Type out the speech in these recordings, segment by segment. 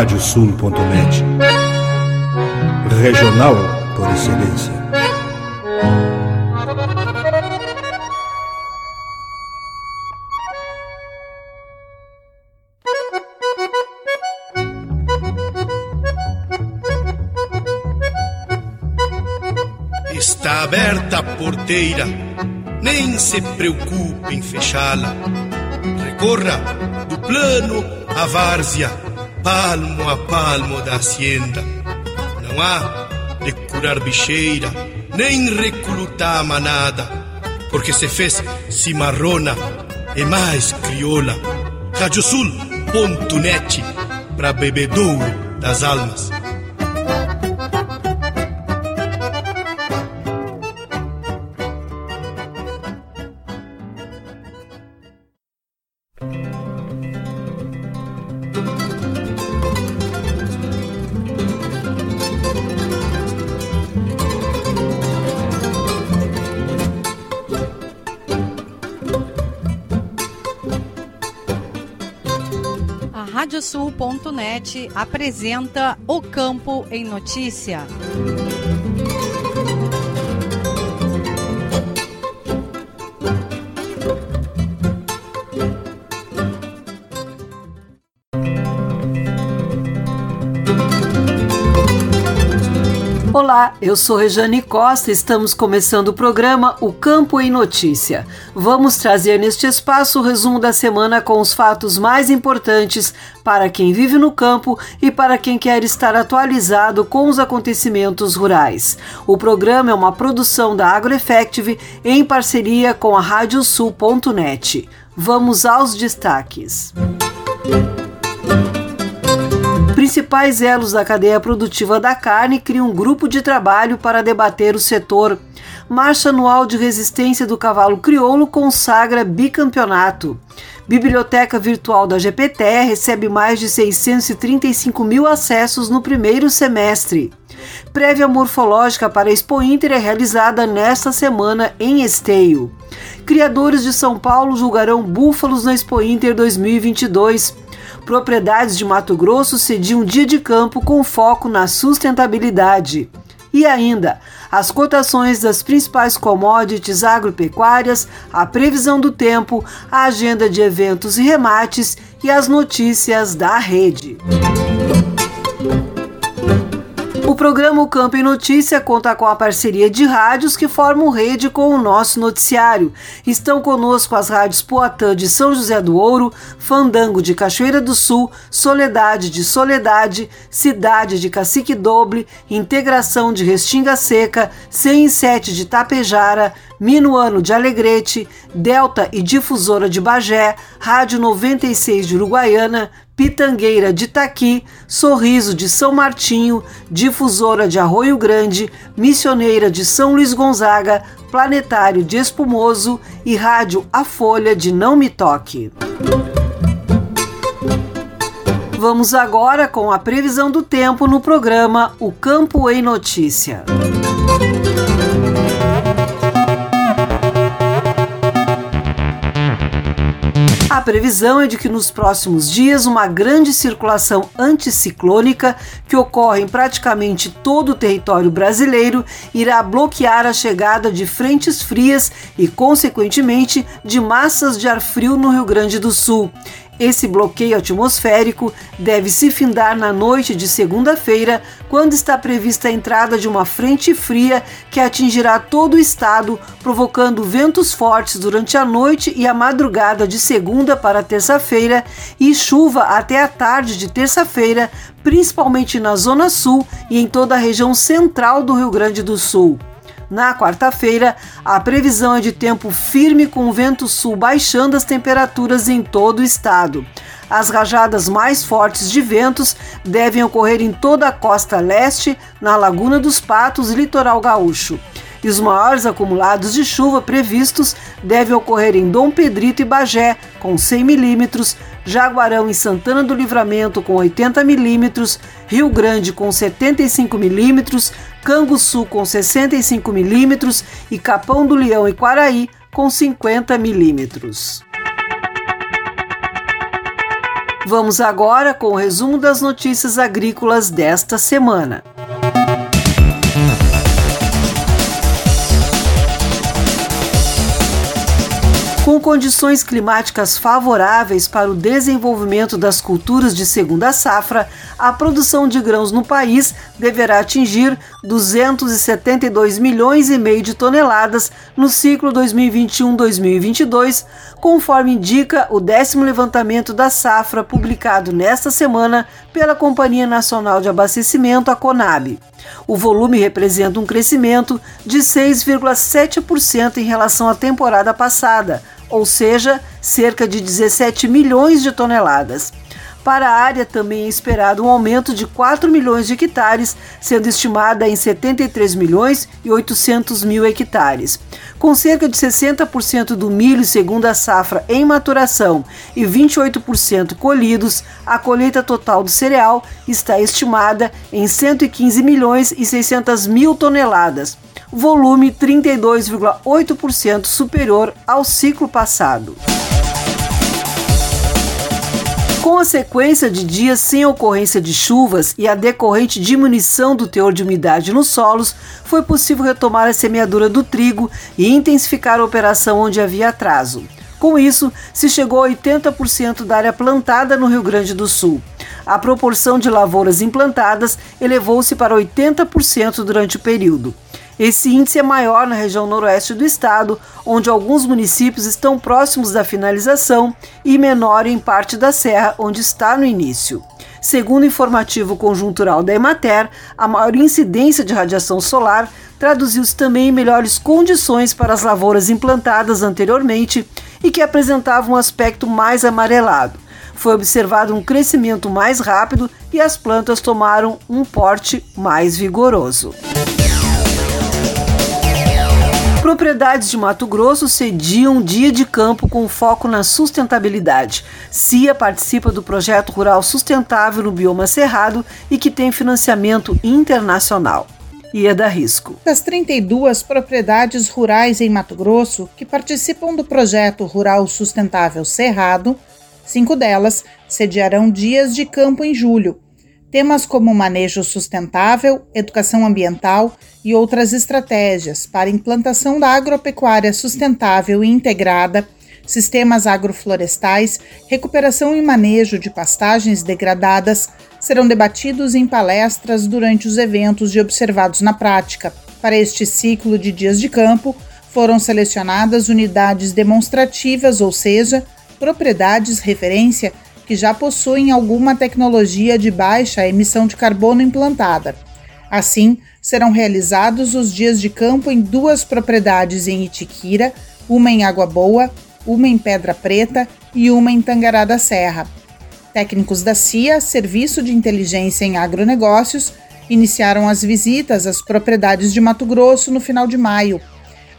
radiosul.net. Regional por excelência. Está aberta a porteira, nem se preocupe em fechá-la. Recorra do plano à várzea, palmo a palmo da hacienda. Não há de curar bicheira, nem recrutar manada, porque se fez cimarrona e mais crioula. Radiosul.net para bebedouro das almas. Radiosul.net apresenta O Campo em Notícia. Eu sou Rejane Costa estamos começando o programa O Campo em Notícia. Vamos trazer neste espaço o resumo da semana com os fatos mais importantes para quem vive no campo e para quem quer estar atualizado com os acontecimentos rurais. O programa é uma produção da AgroEffective em parceria com a Radiosul.net. Vamos aos destaques. Música principais elos da cadeia produtiva da carne criam um grupo de trabalho para debater o setor. Marcha anual de resistência do cavalo crioulo consagra bicampeonato. Biblioteca Virtual da GPT recebe mais de 635 mil acessos no primeiro semestre. Prévia morfológica para a Expo Inter é realizada nesta semana em Esteio. Criadores de São Paulo julgarão búfalos na Expo Inter 2022 propriedades de Mato Grosso cediam um dia de campo com foco na sustentabilidade. E ainda, as cotações das principais commodities agropecuárias, a previsão do tempo, a agenda de eventos e remates e as notícias da rede. O programa Campo em Notícia conta com a parceria de rádios que formam rede com o nosso noticiário. Estão conosco as rádios Poatã de São José do Ouro, Fandango de Cachoeira do Sul, Soledade de Soledade, Cidade de Cacique Doble, Integração de Restinga Seca, 107 de Tapejara, Minuano de Alegrete, Delta e Difusora de Bagé, Rádio 96 de Uruguaiana, Pitangueira de Taqui, Sorriso de São Martinho, Difusora de Arroio Grande, Missioneira de São Luís Gonzaga, Planetário de Espumoso e Rádio A Folha de Não Me Toque. Vamos agora com a previsão do tempo no programa O Campo em Notícia. A previsão é de que nos próximos dias uma grande circulação anticiclônica que ocorre em praticamente todo o território brasileiro irá bloquear a chegada de frentes frias e, consequentemente, de massas de ar frio no Rio Grande do Sul. Esse bloqueio atmosférico deve se findar na noite de segunda-feira, quando está prevista a entrada de uma frente fria que atingirá todo o estado, provocando ventos fortes durante a noite e a madrugada de segunda para terça-feira e chuva até a tarde de terça-feira, principalmente na Zona Sul e em toda a região central do Rio Grande do Sul. Na quarta-feira, a previsão é de tempo firme com vento sul baixando as temperaturas em todo o estado. As rajadas mais fortes de ventos devem ocorrer em toda a costa leste, na Laguna dos Patos e litoral gaúcho e os maiores acumulados de chuva previstos devem ocorrer em Dom Pedrito e Bagé, com 100 milímetros, Jaguarão e Santana do Livramento, com 80 milímetros, Rio Grande, com 75 milímetros, Canguçu, com 65 milímetros e Capão do Leão e Quaraí, com 50 milímetros. Vamos agora com o resumo das notícias agrícolas desta semana. Condições climáticas favoráveis para o desenvolvimento das culturas de segunda safra, a produção de grãos no país deverá atingir 272 milhões e meio de toneladas no ciclo 2021-2022, conforme indica o décimo levantamento da safra publicado nesta semana pela Companhia Nacional de Abastecimento, a Conab. O volume representa um crescimento de 6,7% em relação à temporada passada, ou seja, cerca de 17 milhões de toneladas. Para a área também é esperado um aumento de 4 milhões de hectares, sendo estimada em 73 milhões e 800 mil hectares. Com cerca de 60% do milho segundo a safra em maturação e 28% colhidos, a colheita total do cereal está estimada em 115 milhões e 600 mil toneladas, volume 32,8% superior ao ciclo passado. Com a sequência de dias sem ocorrência de chuvas e a decorrente diminuição do teor de umidade nos solos, foi possível retomar a semeadura do trigo e intensificar a operação onde havia atraso. Com isso, se chegou a 80% da área plantada no Rio Grande do Sul. A proporção de lavouras implantadas elevou-se para 80% durante o período. Esse índice é maior na região noroeste do estado, onde alguns municípios estão próximos da finalização, e menor em parte da serra, onde está no início. Segundo o informativo conjuntural da Emater, a maior incidência de radiação solar traduziu-se também em melhores condições para as lavouras implantadas anteriormente e que apresentavam um aspecto mais amarelado. Foi observado um crescimento mais rápido e as plantas tomaram um porte mais vigoroso. Propriedades de Mato Grosso sediam dia de campo com foco na sustentabilidade. CIA participa do projeto rural sustentável no bioma cerrado e que tem financiamento internacional. Ieda Risco. Das 32 propriedades rurais em Mato Grosso que participam do projeto Rural Sustentável Cerrado, cinco delas sediarão dias de campo em julho Temas como manejo sustentável, educação ambiental e outras estratégias para implantação da agropecuária sustentável e integrada, sistemas agroflorestais, recuperação e manejo de pastagens degradadas serão debatidos em palestras durante os eventos e observados na prática. Para este ciclo de dias de campo, foram selecionadas unidades demonstrativas, ou seja, propriedades referência que já possuem alguma tecnologia de baixa emissão de carbono implantada. Assim, serão realizados os dias de campo em duas propriedades em Itiquira, uma em Água Boa, uma em Pedra Preta e uma em Tangará da Serra. Técnicos da CIA, Serviço de Inteligência em Agronegócios, iniciaram as visitas às propriedades de Mato Grosso no final de maio.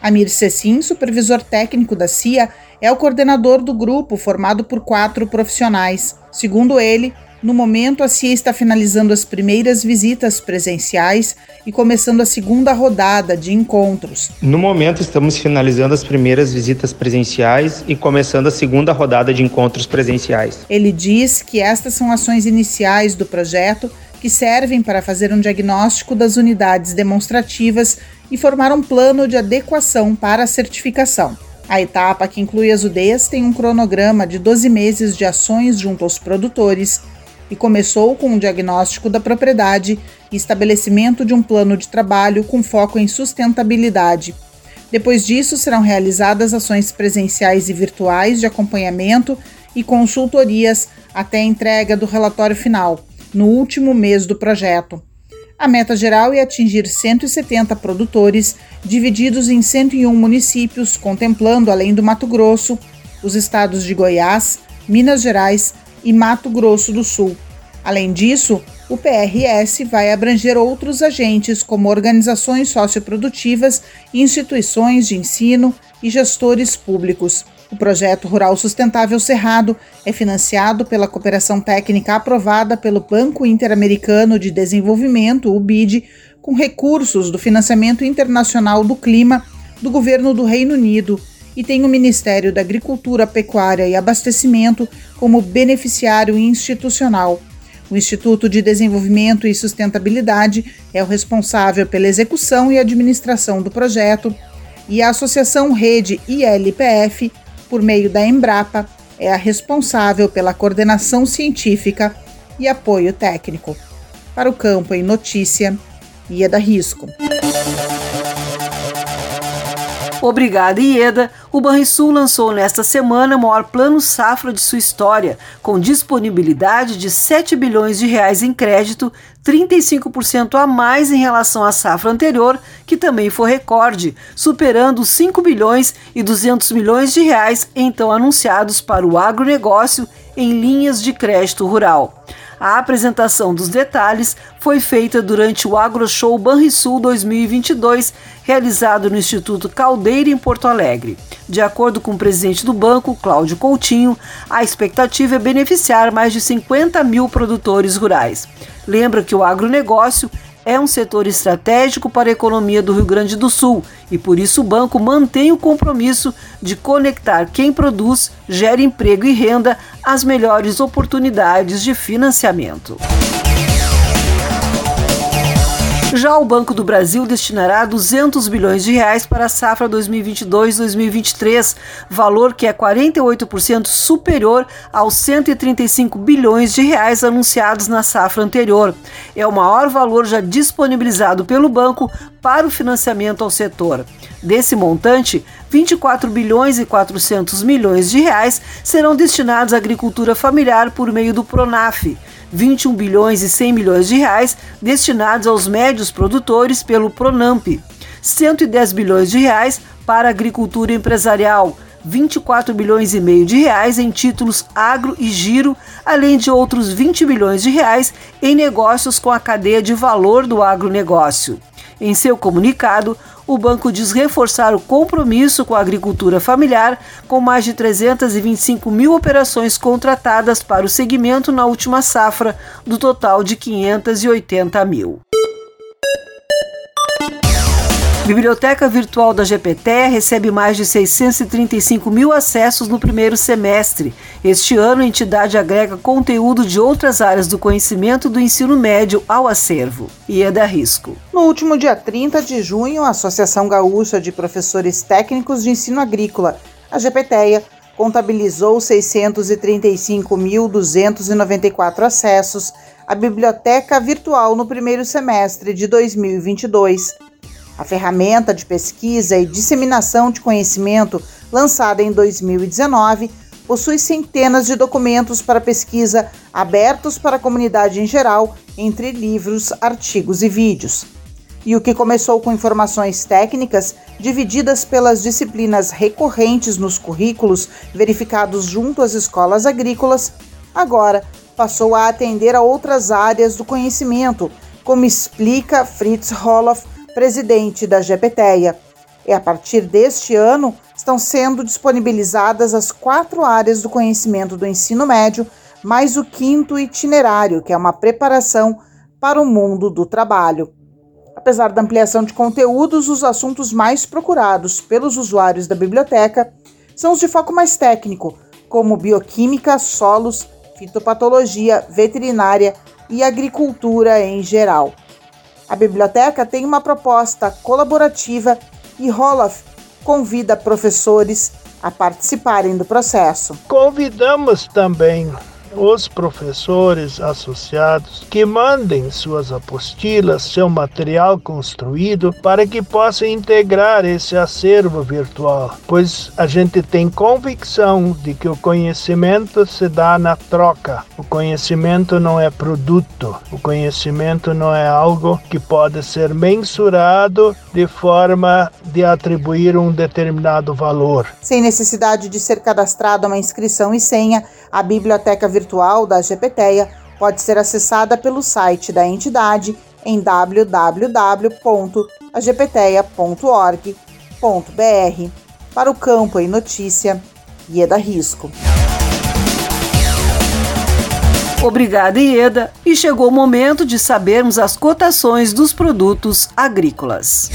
Amir Cecim, supervisor técnico da CIA, é o coordenador do grupo, formado por quatro profissionais. Segundo ele, no momento, a CIA está finalizando as primeiras visitas presenciais e começando a segunda rodada de encontros. No momento, estamos finalizando as primeiras visitas presenciais e começando a segunda rodada de encontros presenciais. Ele diz que estas são ações iniciais do projeto que servem para fazer um diagnóstico das unidades demonstrativas e formar um plano de adequação para a certificação. A etapa, que inclui as UDEs, tem um cronograma de 12 meses de ações junto aos produtores e começou com o um diagnóstico da propriedade e estabelecimento de um plano de trabalho com foco em sustentabilidade. Depois disso, serão realizadas ações presenciais e virtuais de acompanhamento e consultorias até a entrega do relatório final, no último mês do projeto. A meta geral é atingir 170 produtores, divididos em 101 municípios, contemplando, além do Mato Grosso, os estados de Goiás, Minas Gerais e Mato Grosso do Sul. Além disso, o PRS vai abranger outros agentes, como organizações socioprodutivas, instituições de ensino e gestores públicos. O projeto Rural Sustentável Cerrado é financiado pela cooperação técnica aprovada pelo Banco Interamericano de Desenvolvimento, o BID, com recursos do Financiamento Internacional do Clima do governo do Reino Unido e tem o Ministério da Agricultura, Pecuária e Abastecimento como beneficiário institucional. O Instituto de Desenvolvimento e Sustentabilidade é o responsável pela execução e administração do projeto, e a Associação Rede ILPF, por meio da Embrapa, é a responsável pela coordenação científica e apoio técnico. Para o campo em notícia, Ieda Risco. Obrigada, Ieda. O Banrisul lançou nesta semana o maior plano safra de sua história, com disponibilidade de 7 bilhões de reais em crédito, 35% a mais em relação à safra anterior, que também foi recorde, superando 5 bilhões e 200 milhões de reais então anunciados para o agronegócio em linhas de crédito rural. A apresentação dos detalhes foi feita durante o AgroShow Banrisul 2022, realizado no Instituto Caldeira, em Porto Alegre. De acordo com o presidente do banco, Cláudio Coutinho, a expectativa é beneficiar mais de 50 mil produtores rurais. Lembra que o agronegócio é um setor estratégico para a economia do Rio Grande do Sul e por isso o banco mantém o compromisso de conectar quem produz, gera emprego e renda às melhores oportunidades de financiamento. Já o Banco do Brasil destinará 200 bilhões de reais para a safra 2022-2023, valor que é 48% superior aos 135 bilhões de reais anunciados na safra anterior. É o maior valor já disponibilizado pelo banco para o financiamento ao setor. Desse montante, 24 bilhões e 400 milhões de reais serão destinados à agricultura familiar por meio do Pronaf. 21 bilhões e 100 milhões de reais destinados aos médios produtores pelo Pronamp, 110 bilhões de reais para agricultura empresarial, 24 bilhões e meio de reais em títulos agro e giro, além de outros 20 bilhões de reais em negócios com a cadeia de valor do agronegócio. Em seu comunicado, o banco diz reforçar o compromisso com a agricultura familiar, com mais de 325 mil operações contratadas para o segmento na última safra, do total de 580 mil. Biblioteca Virtual da GPT recebe mais de 635 mil acessos no primeiro semestre. Este ano, a entidade agrega conteúdo de outras áreas do conhecimento do ensino médio ao acervo. E é risco. No último dia 30 de junho, a Associação Gaúcha de Professores Técnicos de Ensino Agrícola, a GPTEA, contabilizou 635.294 acessos à biblioteca virtual no primeiro semestre de 2022. A ferramenta de pesquisa e disseminação de conhecimento, lançada em 2019, possui centenas de documentos para pesquisa abertos para a comunidade em geral, entre livros, artigos e vídeos. E o que começou com informações técnicas divididas pelas disciplinas recorrentes nos currículos verificados junto às escolas agrícolas, agora passou a atender a outras áreas do conhecimento, como explica Fritz Roloff, presidente da GPTEA. E a partir deste ano estão sendo disponibilizadas as quatro áreas do conhecimento do ensino médio, mais o quinto itinerário, que é uma preparação para o mundo do trabalho. Apesar da ampliação de conteúdos, os assuntos mais procurados pelos usuários da biblioteca são os de foco mais técnico, como bioquímica, solos, fitopatologia, veterinária e agricultura em geral. A biblioteca tem uma proposta colaborativa e Roloff convida professores a participarem do processo. Convidamos também os professores associados que mandem suas apostilas, seu material construído, para que possam integrar esse acervo virtual, pois a gente tem convicção de que o conhecimento se dá na troca. O conhecimento não é produto, o conhecimento não é algo que pode ser mensurado de forma de atribuir um determinado valor. Sem necessidade de ser cadastrado uma inscrição e senha, a biblioteca virtual da GPTEA pode ser acessada pelo site da entidade em www.agpteia.org.br. Para o campo em notícia, Ieda Risco. Obrigada, Ieda. E chegou o momento de sabermos as cotações dos produtos agrícolas.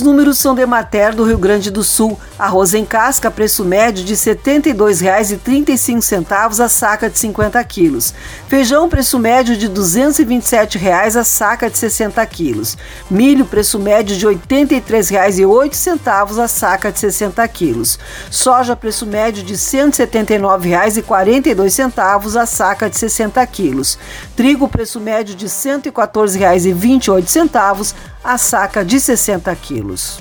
Os números são de Mater do Rio Grande do Sul. Arroz em casca, preço médio de R$ 72,35 a saca de 50 quilos. Feijão, preço médio de 227 reais a saca de 60 quilos. Milho, preço médio de R$ 83,08 a saca de 60 quilos. Soja, preço médio de R$ 179,42 a saca de 60 quilos. Trigo, preço médio de R$ 114,28 a saca de 60 quilos.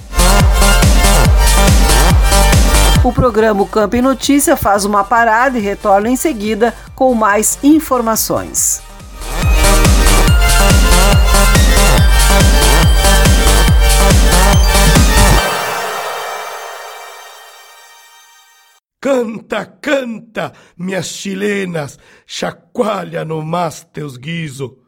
O programa Campo em Notícia faz uma parada e retorna em seguida com mais informações. Canta, canta, minhas chilenas, chacoalha no mas teus guiso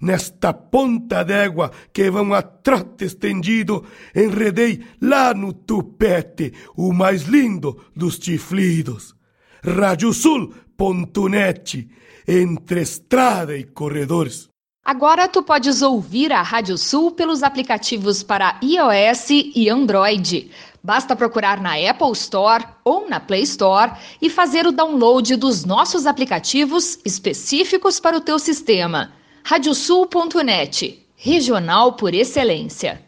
nesta ponta d'égua que vão a trote estendido, enredei lá no tupete o mais lindo dos chiflidos. Radiosul.net, entre estrada e corredores. Agora tu podes ouvir a Rádio Sul pelos aplicativos para iOS e Android. Basta procurar na Apple Store ou na Play Store e fazer o download dos nossos aplicativos específicos para o teu sistema. Radiosul.net, regional por excelência.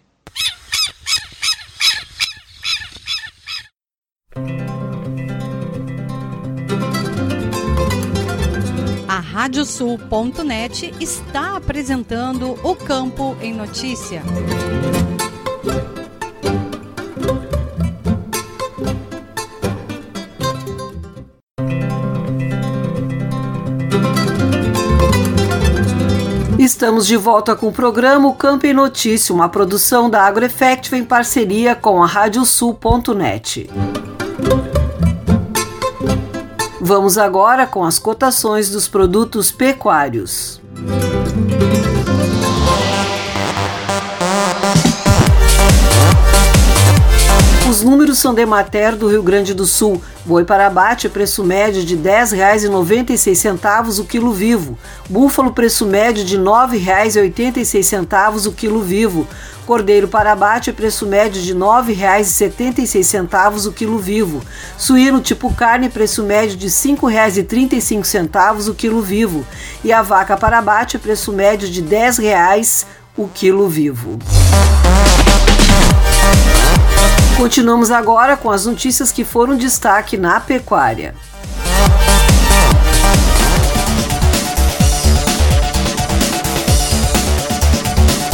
A Radiosul.net está apresentando o Campo em Notícia. Estamos de volta com o programa Campo em Notícia, uma produção da AgroEffective em parceria com a Radiosul.net. Vamos agora com as cotações dos produtos pecuários. Os números são de Mater do Rio Grande do Sul. Boi para abate, preço médio de R$ 10,96 o quilo vivo. Búfalo, preço médio de R$ 9,86 o quilo vivo. Cordeiro para abate, preço médio de R$ 9,76 o quilo vivo. Suíno tipo carne, preço médio de R$ 5,35 o quilo vivo. E a vaca para abate, preço médio de R$ 10,00 o quilo vivo. Continuamos agora com as notícias que foram destaque na pecuária.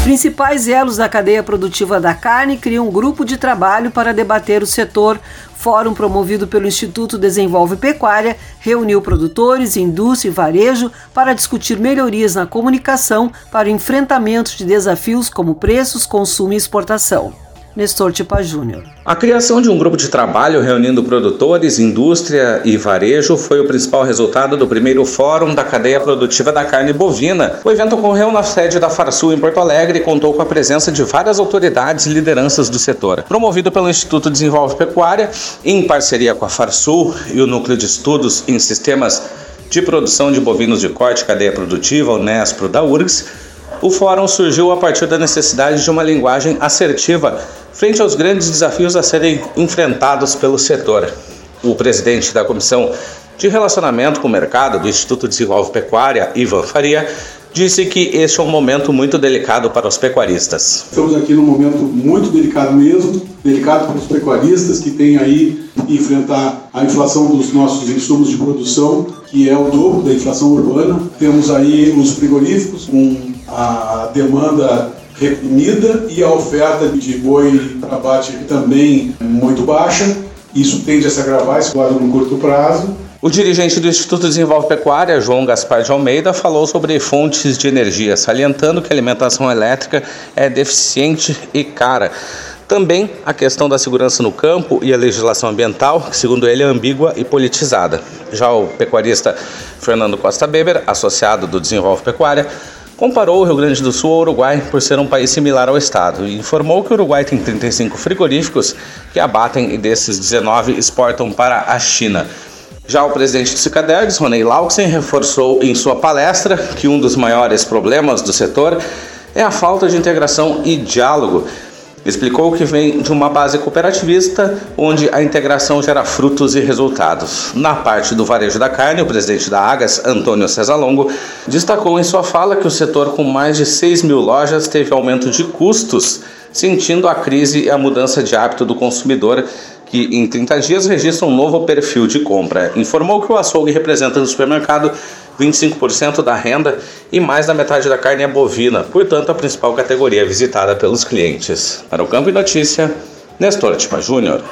Principais elos da cadeia produtiva da carne criam um grupo de trabalho para debater o setor. Fórum promovido pelo Instituto Desenvolve Pecuária reuniu produtores, indústria e varejo para discutir melhorias na comunicação para o enfrentamento de desafios como preços, consumo e exportação. Nestor Tipa Júnior. A criação de um grupo de trabalho reunindo produtores, indústria e varejo foi o principal resultado do primeiro Fórum da Cadeia Produtiva da Carne Bovina. O evento ocorreu na sede da Farsul em Porto Alegre e contou com a presença de várias autoridades e lideranças do setor. Promovido pelo Instituto Desenvolve Pecuária, em parceria com a Farsul e o Núcleo de Estudos em Sistemas de Produção de Bovinos de Corte Cadeia Produtiva, o NESPRO da URGS, o fórum surgiu a partir da necessidade de uma linguagem assertiva frente aos grandes desafios a serem enfrentados pelo setor. O presidente da Comissão de Relacionamento com o Mercado do Instituto Desenvolve Pecuária, Ivan Faria, disse que este é um momento muito delicado para os pecuaristas. Estamos aqui num momento muito delicado mesmo, delicado para os pecuaristas que têm aí enfrentar a inflação dos nossos insumos de produção, que é o dobro da inflação urbana. Temos aí os frigoríficos com a demanda reprimida e a oferta de boi para abate também muito baixa. Isso tende a se agravar, esse quadro no curto prazo. O dirigente do Instituto Desenvolve Pecuária, João Gaspar de Almeida, falou sobre fontes de energia, salientando que a alimentação elétrica é deficiente e cara. Também a questão da segurança no campo e a legislação ambiental, que segundo ele é ambígua e politizada. Já o pecuarista Fernando Costa Beber, associado do Desenvolve Pecuária, comparou o Rio Grande do Sul ao Uruguai por ser um país similar ao estado e informou que o Uruguai tem 35 frigoríficos que abatem e desses 19 exportam para a China. Já o presidente do Cicadergs, Ronei Lauxen, reforçou em sua palestra que um dos maiores problemas do setor é a falta de integração e diálogo explicou que vem de uma base cooperativista onde a integração gera frutos e resultados. Na parte do varejo da carne, o presidente da Agas, Antônio César Longo, destacou em sua fala que o setor com mais de 6 mil lojas teve aumento de custos, sentindo a crise e a mudança de hábito do consumidor que em 30 dias registra um novo perfil de compra. Informou que o açougue representa no supermercado 25% da renda e mais da metade da carne é bovina, portanto, a principal categoria visitada pelos clientes. Para o Campo e Notícia, Nestor Tipa Júnior.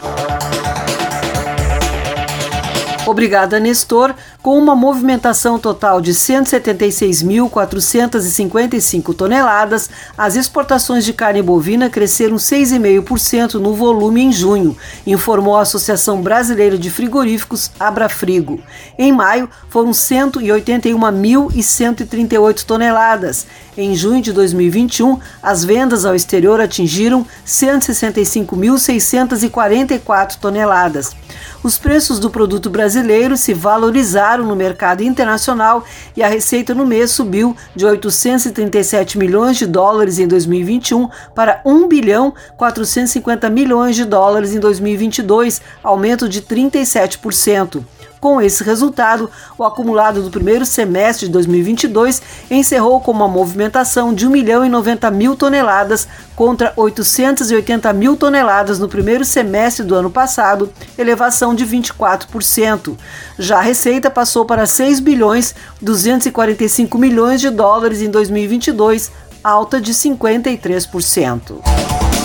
Obrigada, Nestor. Com uma movimentação total de 176.455 toneladas, as exportações de carne bovina cresceram 6,5% no volume em junho, informou a Associação Brasileira de Frigoríficos, Abrafrigo. Em maio, foram 181.138 toneladas. Em junho de 2021, as vendas ao exterior atingiram 165.644 toneladas. Os preços do produto brasileiro se valorizaram no mercado internacional e a receita no mês subiu de 837 milhões de dólares em 2021 para 1 bilhão 450 milhões de dólares em 2022, aumento de 37%. Com esse resultado, o acumulado do primeiro semestre de 2022 encerrou com uma movimentação de 1 milhão e 90 mil toneladas contra 880 mil toneladas no primeiro semestre do ano passado, elevação de 24%. Já a receita passou para 6 bilhões 245 milhões de dólares em 2022, alta de 53%.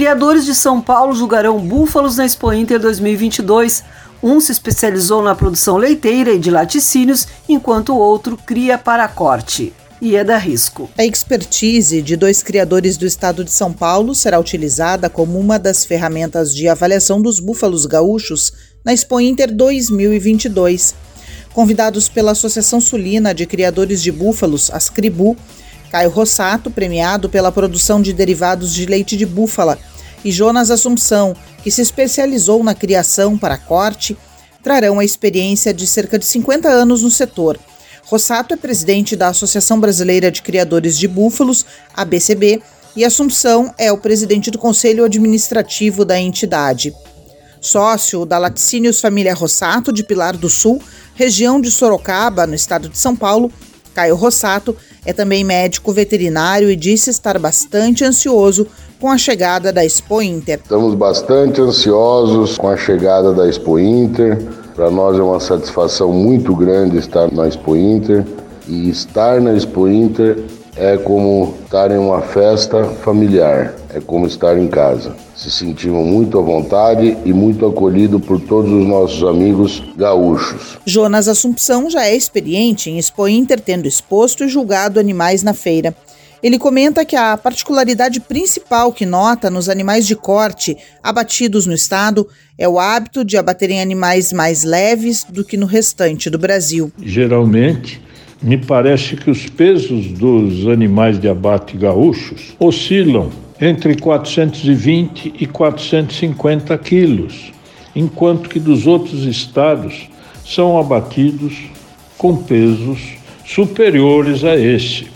Criadores de São Paulo julgarão búfalos na Expo Inter 2022. Um se especializou na produção leiteira e de laticínios, enquanto o outro cria para corte. E é da risco. A expertise de dois criadores do estado de São Paulo será utilizada como uma das ferramentas de avaliação dos búfalos gaúchos na Expo Inter 2022. Convidados pela Associação Sulina de Criadores de Búfalos, Ascribu, Caio Rossato, premiado pela produção de derivados de leite de búfala, e Jonas Assumpção, que se especializou na criação para corte, trarão a experiência de cerca de 50 anos no setor. Rossato é presidente da Associação Brasileira de Criadores de Búfalos, ABCB, e Assumpção é o presidente do Conselho Administrativo da entidade. Sócio da Laticínios Família Rossato de Pilar do Sul, região de Sorocaba, no estado de São Paulo, Caio Rossato é também médico veterinário e disse estar bastante ansioso com a chegada da Expo Inter. Estamos bastante ansiosos com a chegada da Expo Inter. Para nós é uma satisfação muito grande estar na Expo Inter e estar na Expo Inter é como estar em uma festa familiar, é como estar em casa. Se sentimos muito à vontade e muito acolhido por todos os nossos amigos gaúchos. Jonas Assumpção já é experiente em Expo Inter, tendo exposto e julgado animais na feira. Ele comenta que a particularidade principal que nota nos animais de corte abatidos no estado é o hábito de abaterem animais mais leves do que no restante do Brasil. Geralmente, me parece que os pesos dos animais de abate gaúchos oscilam entre 420 e 450 quilos, enquanto que dos outros estados são abatidos com pesos superiores a esse.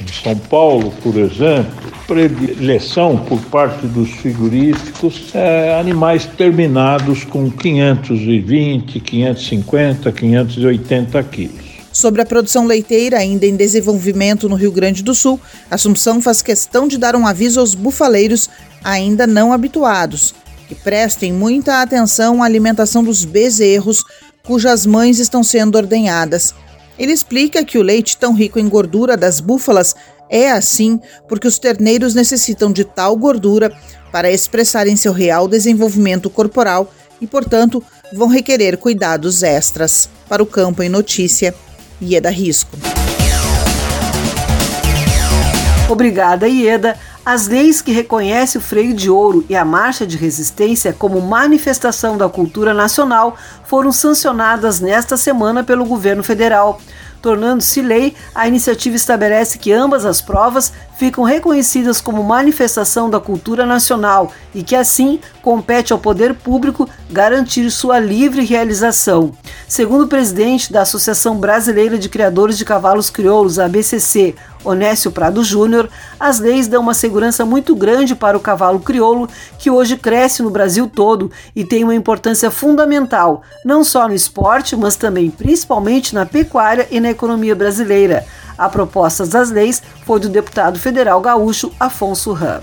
Em São Paulo, por exemplo, predileção por parte dos frigoríficos é animais terminados com 520, 550, 580 quilos. Sobre a produção leiteira ainda em desenvolvimento no Rio Grande do Sul, Assunção faz questão de dar um aviso aos bufaleiros ainda não habituados, que prestem muita atenção à alimentação dos bezerros cujas mães estão sendo ordenhadas. Ele explica que o leite tão rico em gordura das búfalas é assim porque os terneiros necessitam de tal gordura para expressarem seu real desenvolvimento corporal e, portanto, vão requerer cuidados extras. Para o Campo em Notícia, Ieda Risco. Obrigada, Ieda. As leis que reconhecem o freio de ouro e a marcha de resistência como manifestação da cultura nacional foram sancionadas nesta semana pelo governo federal. Tornando-se lei, a iniciativa estabelece que ambas as provas ficam reconhecidas como manifestação da cultura nacional e que, assim, compete ao poder público garantir sua livre realização. Segundo o presidente da Associação Brasileira de Criadores de Cavalos Crioulos, ABCC, Onésio Prado Júnior, as leis dão uma segurança muito grande para o cavalo crioulo, que hoje cresce no Brasil todo e tem uma importância fundamental, não só no esporte, mas também principalmente na pecuária e na economia brasileira. A proposta das leis foi do deputado federal gaúcho Afonso Ram.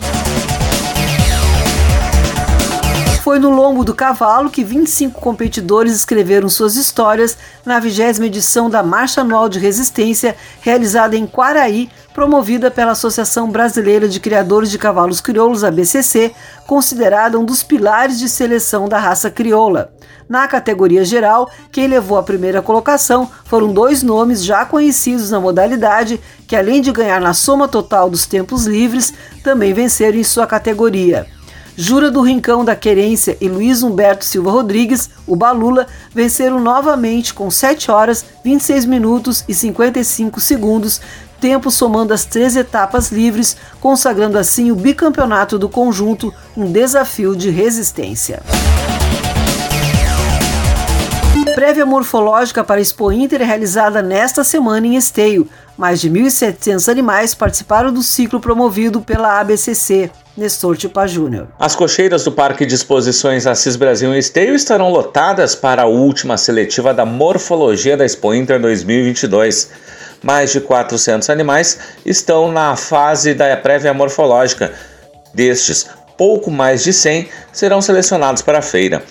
Foi no lombo do cavalo que 25 competidores escreveram suas histórias na vigésima edição da Marcha Anual de Resistência, realizada em Quaraí, promovida pela Associação Brasileira de Criadores de Cavalos Crioulos, ABCC, considerada um dos pilares de seleção da raça crioula. Na categoria geral, quem levou a primeira colocação foram dois nomes já conhecidos na modalidade, que além de ganhar na soma total dos tempos livres, também venceram em sua categoria. Jura do Rincão da Querência e Luiz Humberto Silva Rodrigues, o Balula, venceram novamente com 7 horas, 26 minutos e 55 segundos, tempo somando as três etapas livres, consagrando assim o bicampeonato do conjunto, um desafio de resistência. Prévia morfológica para a Expo Inter é realizada nesta semana em Esteio. Mais de 1.700 animais participaram do ciclo promovido pela ABCC. Nestor Tipa Júnior. As cocheiras do Parque de Exposições Assis Brasil em Esteio estarão lotadas para a última seletiva da Morfologia da Expo Inter 2022. Mais de 400 animais estão na fase da prévia morfológica. Destes, pouco mais de 100 serão selecionados para a feira.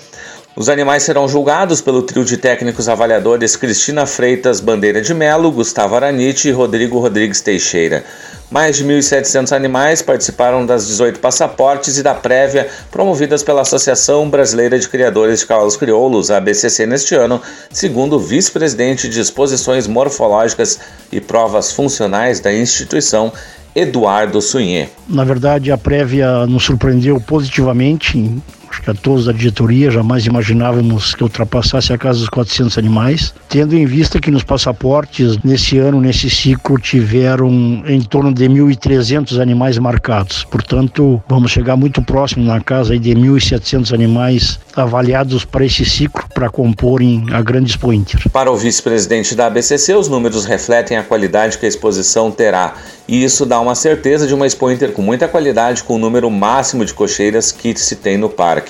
Os animais serão julgados pelo trio de técnicos avaliadores Cristina Freitas Bandeira de Melo, Gustavo Aranite e Rodrigo Rodrigues Teixeira. Mais de 1.700 animais participaram das 18 passaportes e da prévia promovidas pela Associação Brasileira de Criadores de Cavalos Crioulos, ABCC, neste ano, segundo o vice-presidente de Exposições Morfológicas e Provas Funcionais da instituição, Eduardo Sunhê. Na verdade, a prévia nos surpreendeu positivamente a todos da diretoria jamais imaginávamos que ultrapassasse a casa dos 400 animais, tendo em vista que nos passaportes nesse ano, nesse ciclo, tiveram em torno de 1.300 animais marcados. Portanto, vamos chegar muito próximo na casa de 1.700 animais avaliados para esse ciclo para comporem a grande Expo Inter. Para o vice-presidente da ABCC, os números refletem a qualidade que a exposição terá e isso dá uma certeza de uma Expo Inter com muita qualidade, com o número máximo de cocheiras que se tem no parque.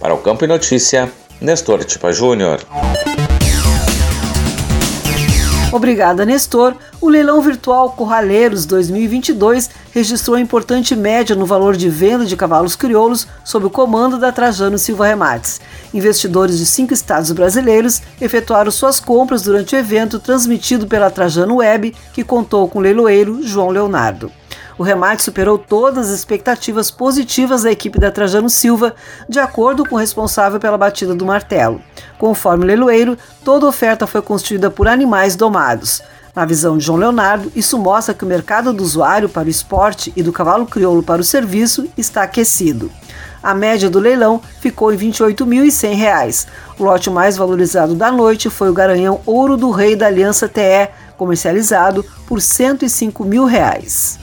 Para o Campo e Notícia, Nestor Tipa Júnior. Obrigada, Nestor. O leilão virtual Corraleiros 2022 registrou importante média no valor de venda de cavalos crioulos sob o comando da Trajano Silva Remates. Investidores de cinco estados brasileiros efetuaram suas compras durante o evento transmitido pela Trajano Web, que contou com o leiloeiro João Leonardo. O remate superou todas as expectativas positivas da equipe da Trajano Silva, de acordo com o responsável pela batida do martelo. Conforme o leiloeiro, toda oferta foi construída por animais domados. Na visão de João Leonardo, isso mostra que o mercado do usuário para o esporte e do cavalo crioulo para o serviço está aquecido. A média do leilão ficou em R$ 28.100. O lote mais valorizado da noite foi o Garanhão Ouro do Rei da Aliança TE, comercializado por 105 mil reais.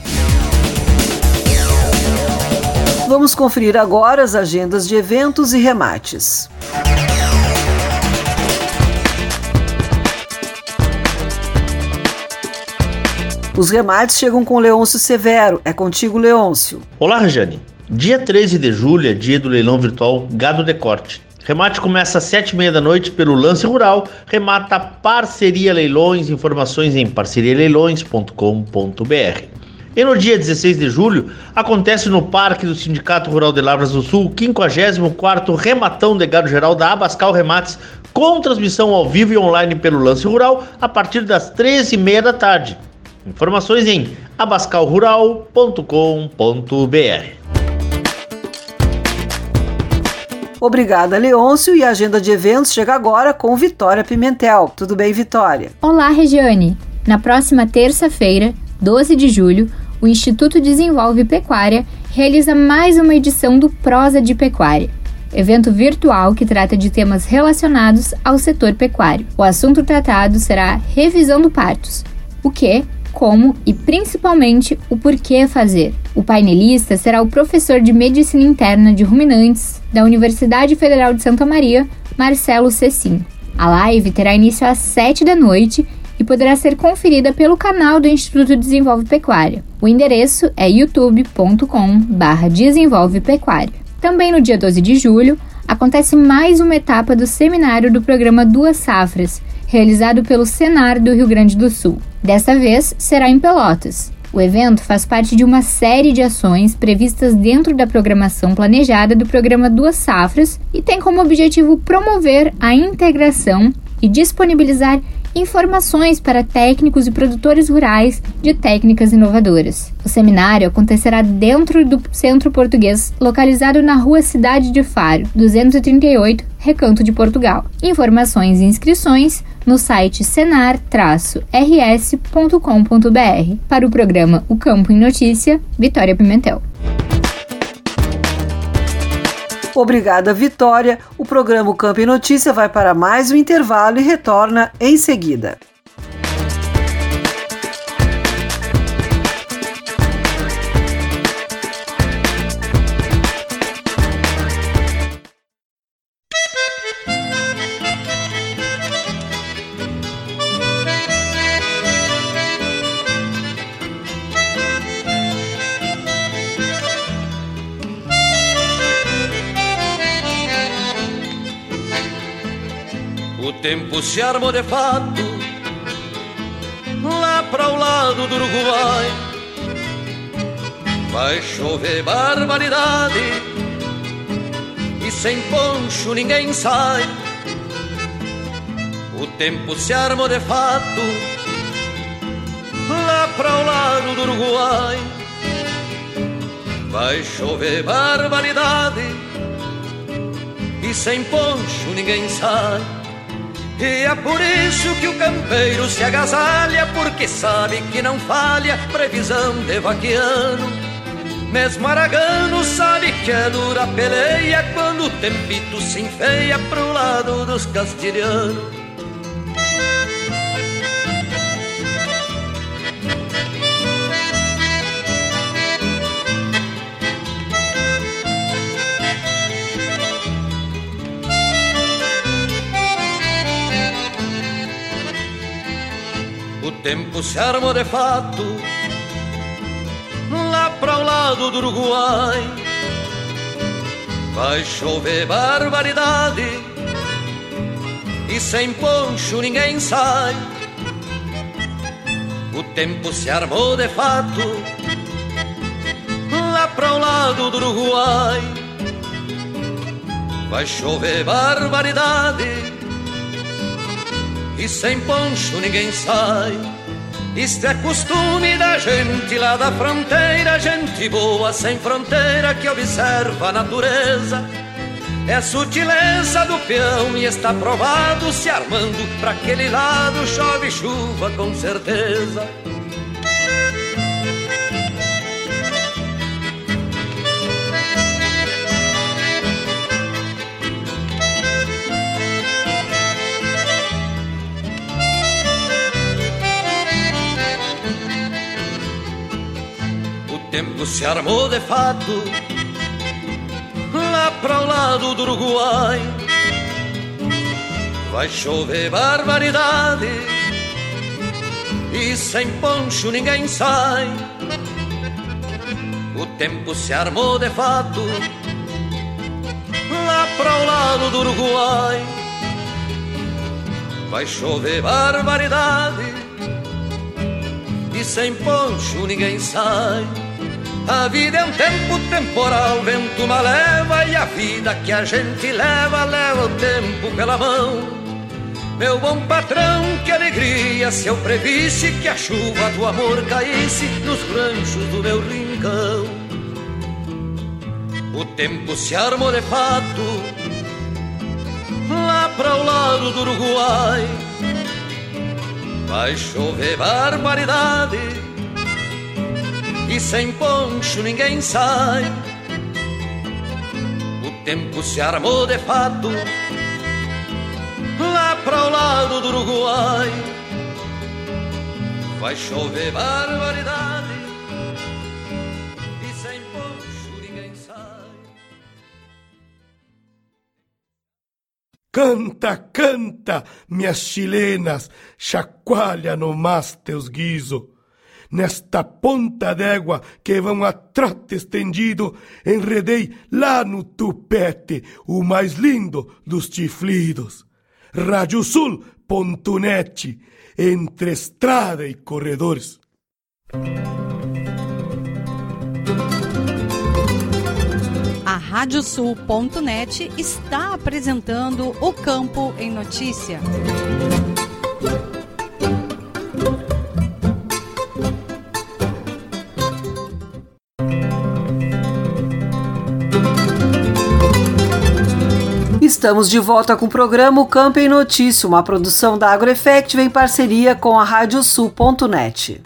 Vamos conferir agora as agendas de eventos e remates. Os remates chegam com Leôncio Severo. É contigo, Leôncio. Olá, Rajane. Dia 13 de julho é dia do leilão virtual Gado de Corte. Remate começa às sete e meia da noite pelo Lance Rural. Remata Parceria Leilões. Informações em parcerialeilões.com.br. E no dia 16 de julho, acontece no Parque do Sindicato Rural de Lavras do Sul, o 54º Rematão de Gado Geral da Abascal Remates, com transmissão ao vivo e online pelo Lance Rural, a partir das 13h30 da tarde. Informações em abascalrural.com.br. Obrigada, Leôncio. E a agenda de eventos chega agora com Vitória Pimentel. Tudo bem, Vitória? Olá, Regiane. Na próxima terça-feira, 12 de julho, o Instituto Desenvolve Pecuária realiza mais uma edição do Prosa de Pecuária, evento virtual que trata de temas relacionados ao setor pecuário. O assunto tratado será revisão do partos, o que como e principalmente o porquê fazer. O painelista será o professor de Medicina Interna de Ruminantes da Universidade Federal de Santa Maria, Marcelo Cecim. A live terá início às 7 da noite e poderá ser conferida pelo canal do Instituto Desenvolve Pecuária. O endereço é youtube.com/desenvolve pecuária. Também no dia 12 de julho acontece mais uma etapa do seminário do programa Duas Safras, realizado pelo Senar do Rio Grande do Sul. Desta vez será em Pelotas. O evento faz parte de uma série de ações previstas dentro da programação planejada do programa Duas Safras e tem como objetivo promover a integração e disponibilizar informações para técnicos e produtores rurais de técnicas inovadoras. O seminário acontecerá dentro do Centro Português, localizado na Rua Cidade de Faro, 238, Recanto de Portugal. Informações e inscrições no site senar-rs.com.br. Para o programa O Campo em Notícia, Vitória Pimentel. Obrigada, Vitória. O programa Campo e Notícia vai para mais um intervalo e retorna em seguida. Tempo se armou de fato lá para o lado do Uruguai. Vai chover barbaridade e sem poncho ninguém sai. O tempo se armou de fato lá para o lado do Uruguai. Vai chover barbaridade e sem poncho ninguém sai. E é por isso que o campeiro se agasalha, porque sabe que não falha previsão de vaquiano. Mesmo Aragano sabe que é dura peleia quando o tempito se enfeia pro lado dos castilhanos. Tempo se armou de fato lá para o lado do Uruguai. Vai chover barbaridade e sem poncho ninguém sai. O tempo se armou de fato lá para o lado do Uruguai. Vai chover barbaridade e sem poncho ninguém sai. Isto é costume da gente lá da fronteira, gente boa sem fronteira que observa a natureza. É a sutileza do peão e está provado se armando para aquele lado chove chuva com certeza. Tempo se armou de fato lá para o lado do Uruguai. Vai chover barbaridade e sem poncho ninguém sai. O tempo se armou de fato lá para o lado do Uruguai. Vai chover barbaridade e sem poncho ninguém sai. A vida é um tempo temporal, vento uma leva e a vida que a gente leva, leva o tempo pela mão. Meu bom patrão, que alegria se eu previsse que a chuva do amor caísse nos ranchos do meu rincão. O tempo se armou de fato lá para o lado do Uruguai. Vai chover barbaridade e sem poncho ninguém sai. O tempo se armou de fato lá para o lado do Uruguai. vai chover barbaridade e sem poncho ninguém sai. Canta, canta, minhas chilenas, chacoalha no mais teus guiso. Nesta ponta d'égua que vão a trote estendido, enredei lá no tupete o mais lindo dos chiflidos. Radiosul.net, entre estrada e corredores. A Radiosul.net está apresentando o Campo em Notícia. Estamos de volta com o programa Campo em Notícia, uma produção da AgroEffective em parceria com a Radiosul.net.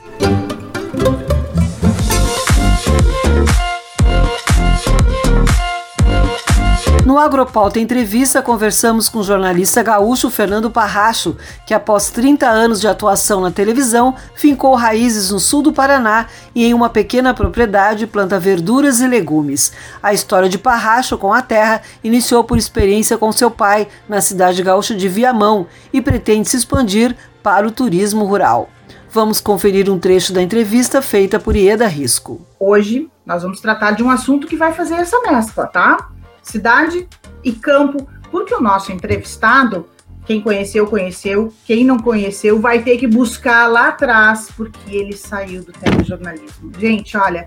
No Agropauta Entrevista, conversamos com o jornalista gaúcho Fernando Parracho, que após 30 anos de atuação na televisão, fincou raízes no sul do Paraná e em uma pequena propriedade planta verduras e legumes. A história de Parracho com a terra iniciou por experiência com seu pai na cidade gaúcha de Viamão e pretende se expandir para o turismo rural. Vamos conferir um trecho da entrevista feita por Ieda Risco. Hoje nós vamos tratar de um assunto que vai fazer essa mescla, tá? Cidade e campo, porque o nosso entrevistado, quem conheceu, conheceu, quem não conheceu, vai ter que buscar lá atrás, porque ele saiu do telejornalismo. Gente, olha,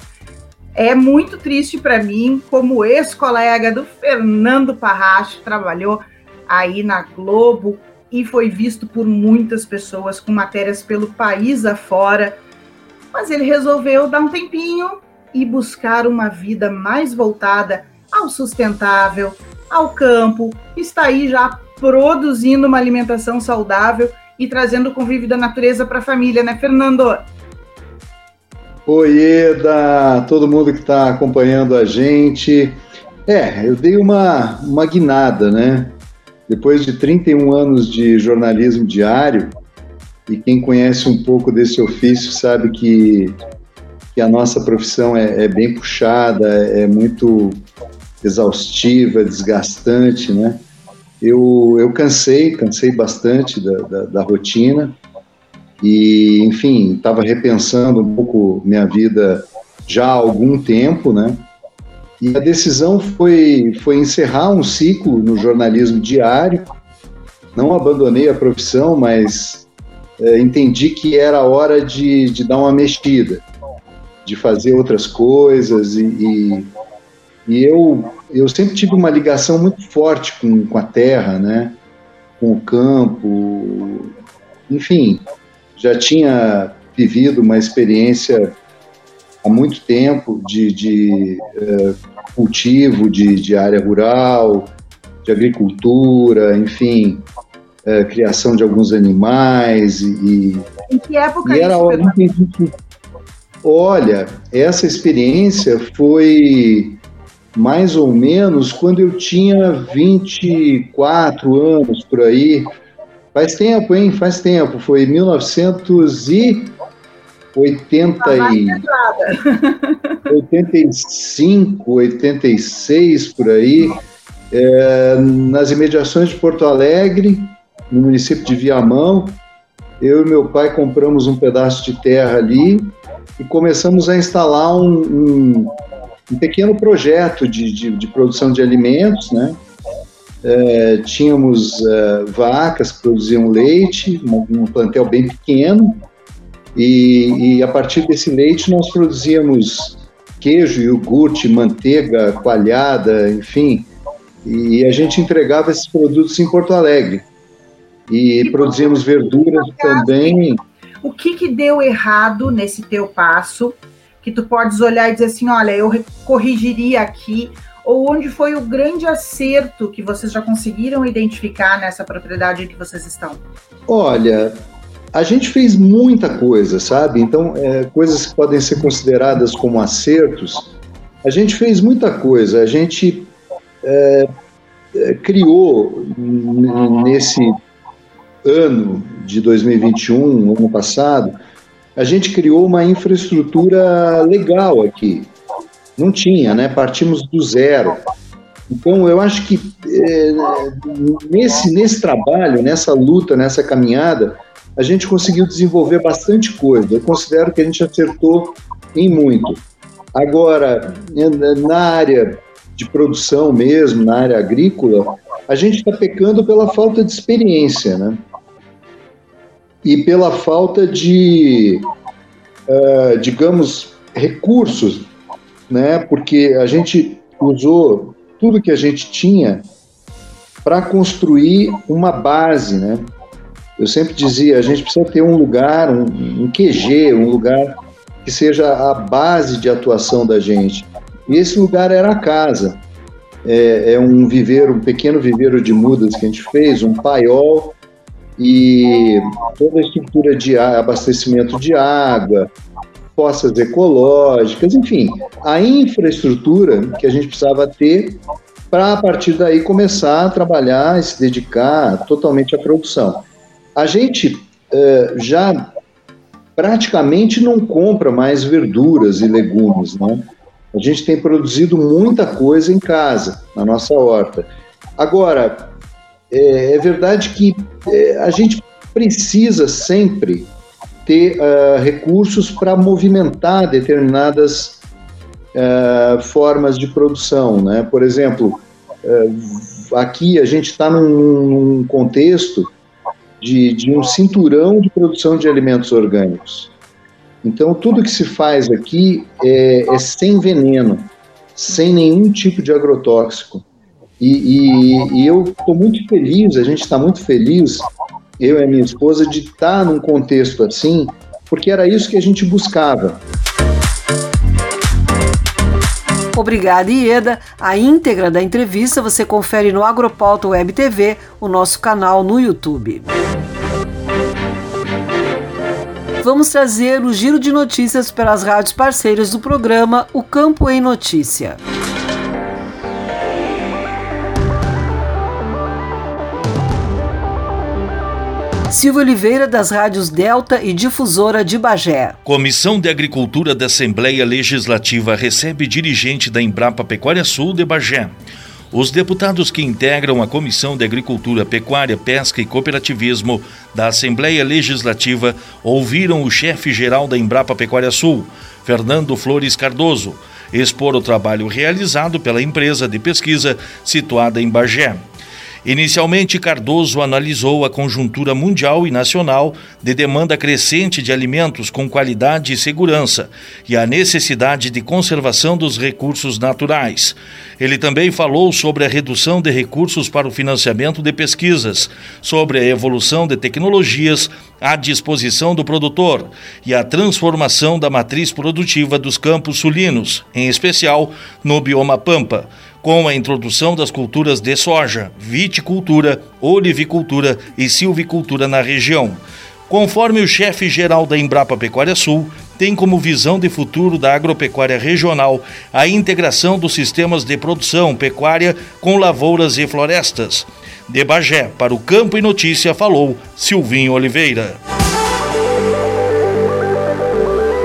é muito triste para mim, como ex-colega do Fernando Parracho, trabalhou aí na Globo e foi visto por muitas pessoas com matérias pelo país afora, mas ele resolveu dar um tempinho e buscar uma vida mais voltada ao sustentável, ao campo, está aí já produzindo uma alimentação saudável e trazendo o convívio da natureza para a família, né, Fernando? Oi, Eda, todo mundo que está acompanhando a gente. É, eu dei uma, uma guinada, né? Depois de 31 anos de jornalismo diário, e quem conhece um pouco desse ofício sabe que, que a nossa profissão é, é bem puxada, é muito exaustiva, desgastante, né? Eu, eu cansei, cansei bastante da, da, da rotina e, enfim, estava repensando um pouco minha vida já há algum tempo, né? E a decisão foi, foi encerrar um ciclo no jornalismo diário. Não abandonei a profissão, mas é, entendi que era hora de, de dar uma mexida, de fazer outras coisas e, e e eu, eu sempre tive uma ligação muito forte com, com a terra, né? com o campo. Enfim, já tinha vivido uma experiência há muito tempo de, de uh, cultivo de, de, área rural, de agricultura, enfim, uh, criação de alguns animais e em que época e era isso? Olha, essa experiência foi mais ou menos quando eu tinha 24 anos por aí. Faz tempo, hein? Faz tempo. Foi 1985, 86 por aí, é, nas imediações de Porto Alegre, no município de Viamão. Eu e meu pai compramos um pedaço de terra ali e começamos a instalar um, um um pequeno projeto de, de, de produção de alimentos, né? É, tínhamos é, vacas que produziam leite, um, um plantel bem pequeno, e, e, a partir desse leite nós produzíamos queijo, iogurte, manteiga, coalhada, enfim, e a gente entregava esses produtos em Porto Alegre. E, e produzíamos verduras também. O que, que deu errado nesse teu passo que tu podes olhar e dizer assim, olha, eu corrigiria aqui, ou onde foi o grande acerto que vocês já conseguiram identificar nessa propriedade em que vocês estão? Olha, a gente fez muita coisa, sabe? Então, é, coisas que podem ser consideradas como acertos, a gente fez muita coisa. A gente é, é, criou nesse ano de 2021, ano passado, a gente criou uma infraestrutura legal aqui. Não tinha, né? Partimos do zero. Então, eu acho que é, nesse, nesse trabalho, nessa luta, nessa caminhada, a gente conseguiu desenvolver bastante coisa. Eu considero que a gente acertou em muito. Agora, na área de produção mesmo, na área agrícola, a gente está pecando pela falta de experiência, né? E pela falta de, uh, digamos, recursos, né? Porque a gente usou tudo que a gente tinha para construir uma base, né? Eu sempre dizia, a gente precisa ter um lugar, um, um QG, um lugar que seja a base de atuação da gente. E esse lugar era a casa. É, é um viveiro, um pequeno viveiro de mudas que a gente fez, um paiol e toda a estrutura de abastecimento de água, fossas ecológicas, enfim, a infraestrutura que a gente precisava ter para a partir daí começar a trabalhar e se dedicar totalmente à produção. A gente uh, já praticamente não compra mais verduras e legumes, né? A gente tem produzido muita coisa em casa, na nossa horta. Agora, é, é verdade que é, a gente precisa sempre ter uh, recursos para movimentar determinadas uh, formas de produção, né? Por exemplo, uh, aqui a gente está num, num contexto de, de um cinturão de produção de alimentos orgânicos. Então, tudo que se faz aqui é, é sem veneno, sem nenhum tipo de agrotóxico. E, e, e eu estou muito feliz, a gente está muito feliz, eu e a minha esposa, de estar tá num contexto assim, porque era isso que a gente buscava. Obrigada, Ieda. A íntegra da entrevista você confere no Agropauta Web TV, o nosso canal no YouTube. Vamos trazer o giro de notícias pelas rádios parceiras do programa O Campo em Notícia. Silvio Oliveira, das rádios Delta e Difusora de Bagé. Comissão de Agricultura da Assembleia Legislativa recebe dirigente da Embrapa Pecuária Sul de Bagé. Os deputados que integram a Comissão de Agricultura, Pecuária, Pesca e Cooperativismo da Assembleia Legislativa ouviram o chefe-geral da Embrapa Pecuária Sul, Fernando Flores Cardoso, expor o trabalho realizado pela empresa de pesquisa situada em Bagé. Inicialmente, Cardoso analisou a conjuntura mundial e nacional de demanda crescente de alimentos com qualidade e segurança e a necessidade de conservação dos recursos naturais. Ele também falou sobre a redução de recursos para o financiamento de pesquisas, sobre a evolução de tecnologias à disposição do produtor e a transformação da matriz produtiva dos campos sulinos, em especial no bioma Pampa com a introdução das culturas de soja, viticultura, olivicultura e silvicultura na região. Conforme o chefe-geral da Embrapa Pecuária Sul, tem como visão de futuro da agropecuária regional a integração dos sistemas de produção pecuária com lavouras e florestas. De Bagé, para o Campo e Notícia, falou Silvinho Oliveira.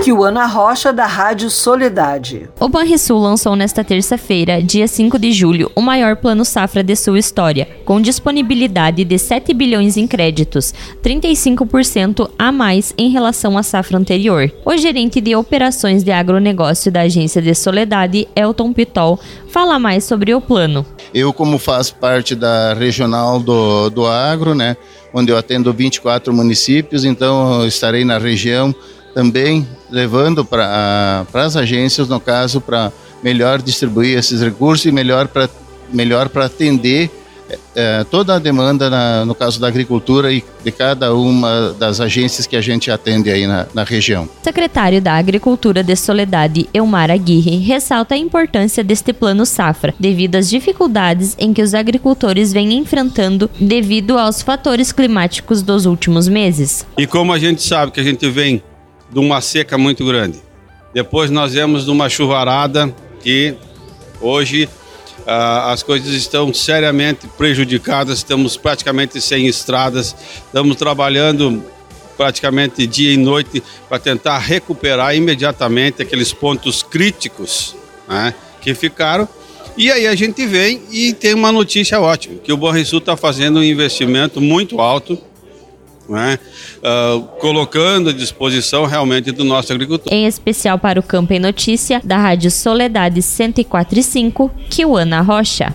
Kiwana Rocha, da Rádio Soledade. O Banrisul lançou nesta terça-feira, dia 5 de julho, o maior plano safra de sua história, com disponibilidade de 7 bilhões em créditos, 35% a mais em relação à safra anterior. O gerente de operações de agronegócio da agência de Soledade, Elton Pitol, fala mais sobre o plano. Eu, como faço parte da regional do, do agro, né, onde eu atendo 24 municípios, então estarei na região também levando para as agências, no caso, para melhor distribuir esses recursos e melhor para melhor atender é, toda a demanda, na, no caso da agricultura e de cada uma das agências que a gente atende aí na, na região. Secretário da Agricultura de Soledade, Elmar Aguirre, ressalta a importância deste plano safra, devido às dificuldades em que os agricultores vêm enfrentando devido aos fatores climáticos dos últimos meses. E como a gente sabe que a gente vem de uma seca muito grande. Depois nós vemos de uma chuvarada que hoje ah, as coisas estão seriamente prejudicadas, estamos praticamente sem estradas, estamos trabalhando praticamente dia e noite para tentar recuperar imediatamente aqueles pontos críticos né, que ficaram. E aí a gente vem e tem uma notícia ótima, que o Banrisul está fazendo um investimento muito alto né? Uh, colocando à disposição realmente do nosso agricultor. Em especial para o Campo em Notícia, da Rádio Soledade 104.5, Kiwana Rocha.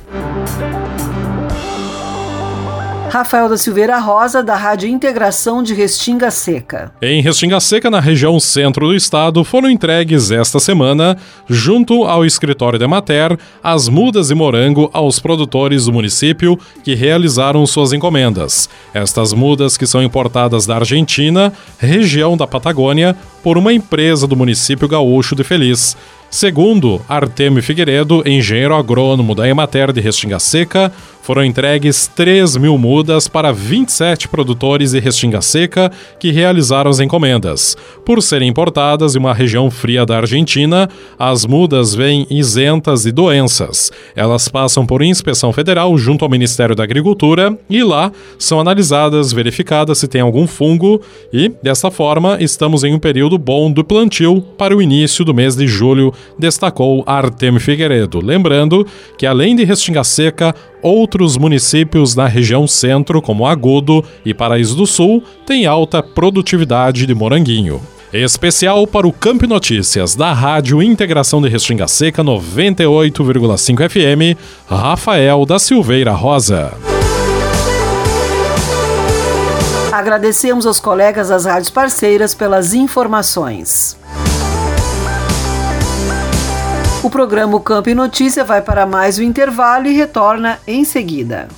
Rafael da Silveira Rosa, da Rádio Integração de Restinga Seca. Em Restinga Seca, na região centro do estado, foram entregues esta semana, junto ao escritório da Mater, as mudas e morango aos produtores do município que realizaram suas encomendas. Estas mudas, que são importadas da Argentina, região da Patagônia, por uma empresa do município gaúcho de Feliz. Segundo Artemio Figueiredo, engenheiro agrônomo da Emater de Restinga Seca, foram entregues 3 mil mudas para 27 produtores de restinga seca que realizaram as encomendas. Por serem importadas em uma região fria da Argentina, as mudas vêm isentas de doenças. Elas passam por inspeção federal junto ao Ministério da Agricultura e lá são analisadas, verificadas se tem algum fungo e, dessa forma, estamos em um período bom do plantio para o início do mês de julho, destacou Artemio Figueiredo. Lembrando que, além de restinga seca, Outros municípios na região centro, como Agudo e Paraíso do Sul, têm alta produtividade de moranguinho. Especial para o Campo Notícias da Rádio Integração de Restinga Seca 98,5 FM, Rafael da Silveira Rosa. Agradecemos aos colegas das rádios parceiras pelas informações. O programa Campo e Notícia vai para mais um intervalo e retorna em seguida.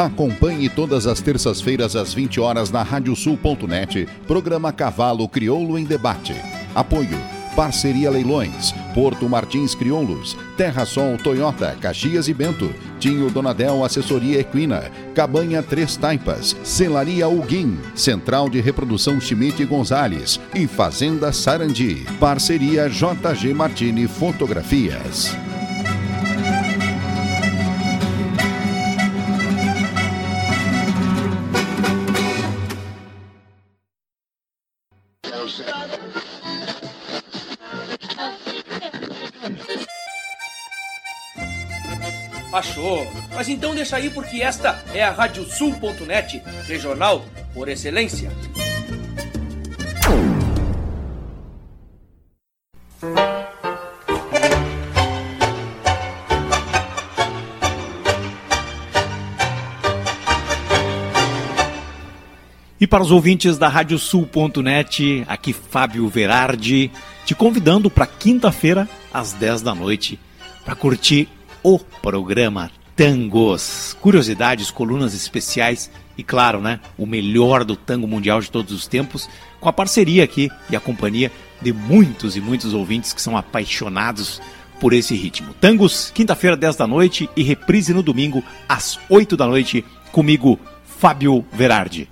Acompanhe todas as terças-feiras às 20 horas na radiosul.net, programa Cavalo Crioulo em Debate. Apoio Parceria Leilões, Porto Martins Crioulos, Terra Sol Toyota, Caxias e Bento, Tinho Donadel Assessoria Equina, Cabanha Três Taipas, Celaria Uguim, Central de Reprodução Schmidt Gonzales e Fazenda Sarandi. Parceria JG Martini Fotografias. Achou? Mas então deixa aí porque esta é a Radiosul.net, regional por excelência. E para os ouvintes da Radiosul.net, aqui Fábio Verardi, te convidando para quinta-feira, às 10 da noite, para curtir o programa Tangos. Curiosidades, colunas especiais e, claro, né, o melhor do tango mundial de todos os tempos, com a parceria aqui e a companhia de muitos e muitos ouvintes que são apaixonados por esse ritmo. Tangos, quinta-feira, 10 da noite e reprise no domingo, às 8 da noite, comigo, Fábio Verardi.